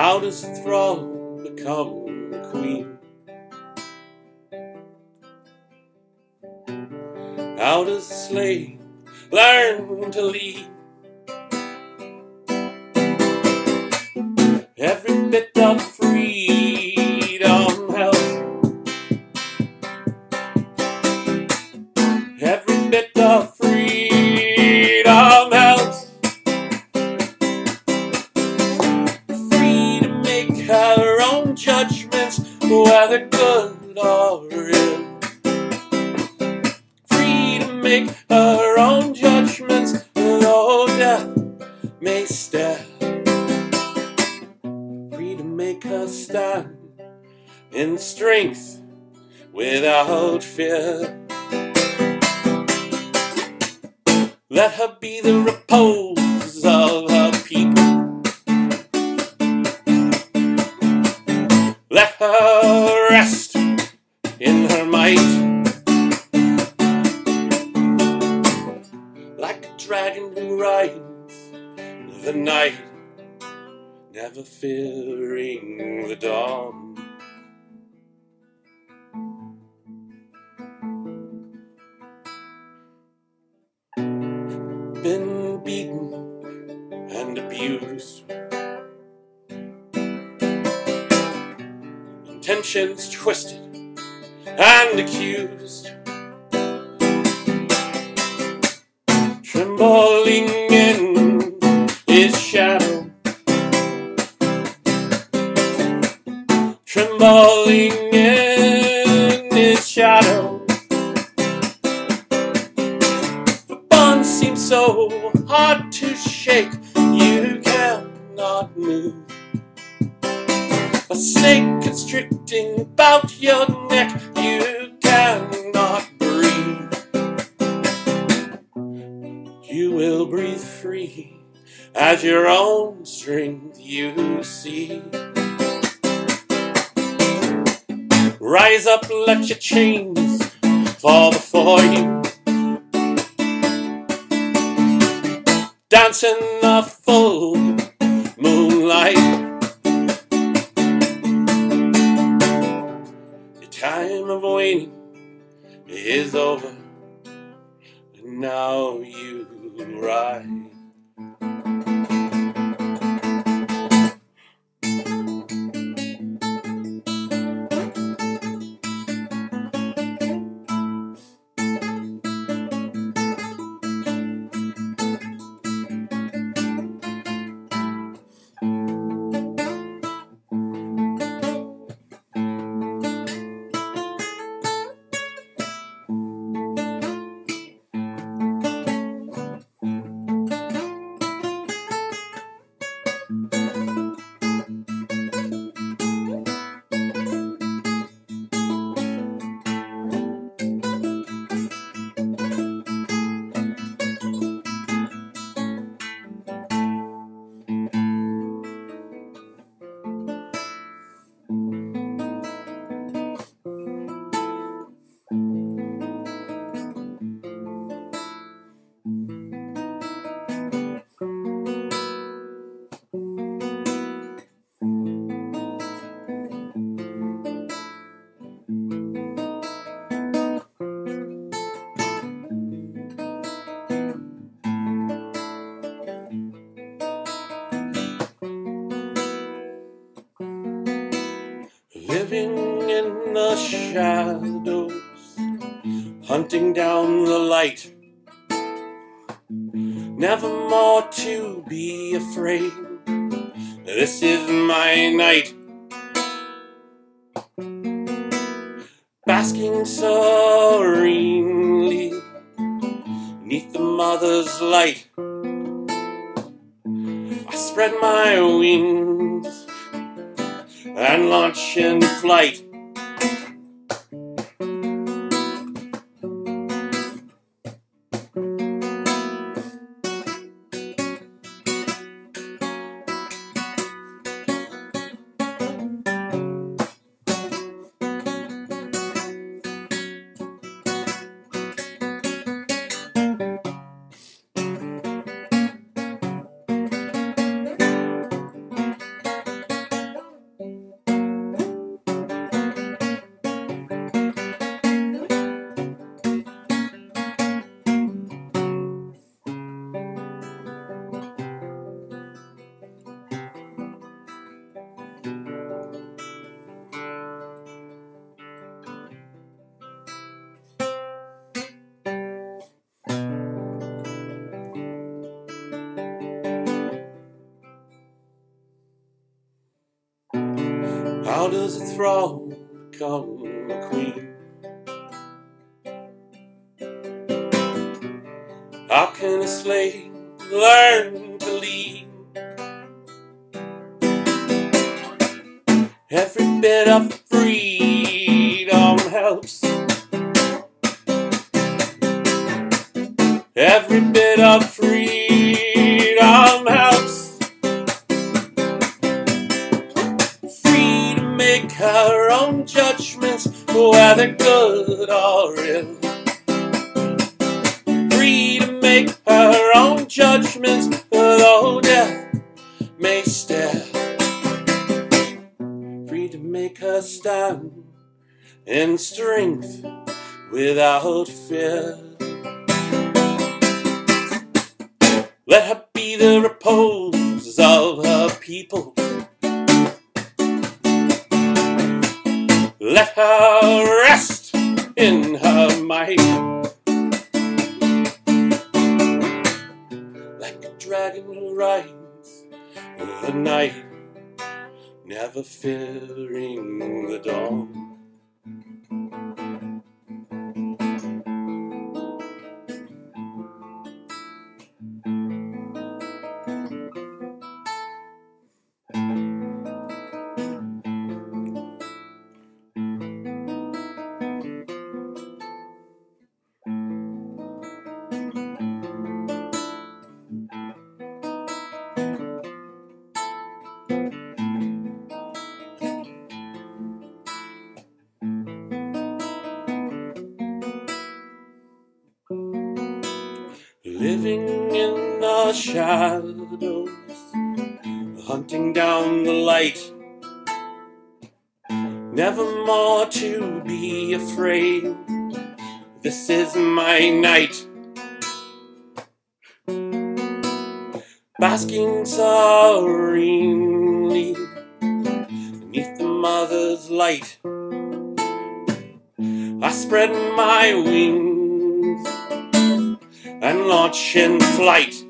How does thrall become a queen? How does a slave learn to lead? Every bit of make her own judgments, though death may stare. Free to make her stand in strength without fear. Let her be the repose dragon who rides the night, never fearing the dawn. been beaten and abused. Intentions twisted and accused. Trembling in his shadow. Trembling in his shadow. The bond seems so hard to shake, you cannot move. A snake constricting about your neck, you cannot will breathe free as your own strength you see. Rise up, let your chains fall before you. dance in the full moonlight. The time of waiting is over, now you ride. Living in the shadows, hunting down the light. Never more to be afraid. This is my night. Basking serenely neath the mother's light. I spread my wings and launch in flight. How does a thrall become a queen? How can a slave learn to lead? Every bit of freedom helps. Every bit of her own judgments, whether good or ill. Free to make her own judgments, though death may stare. Free to make her stand in strength without fear. Let her be the repose of her people. In her might. Like a dragon who rides the night, never fearing the dawn. Living in the shadows, hunting down the light. Never more to be afraid. This is my night. Basking serenely beneath the mother's light. I spread my wings and launch in flight.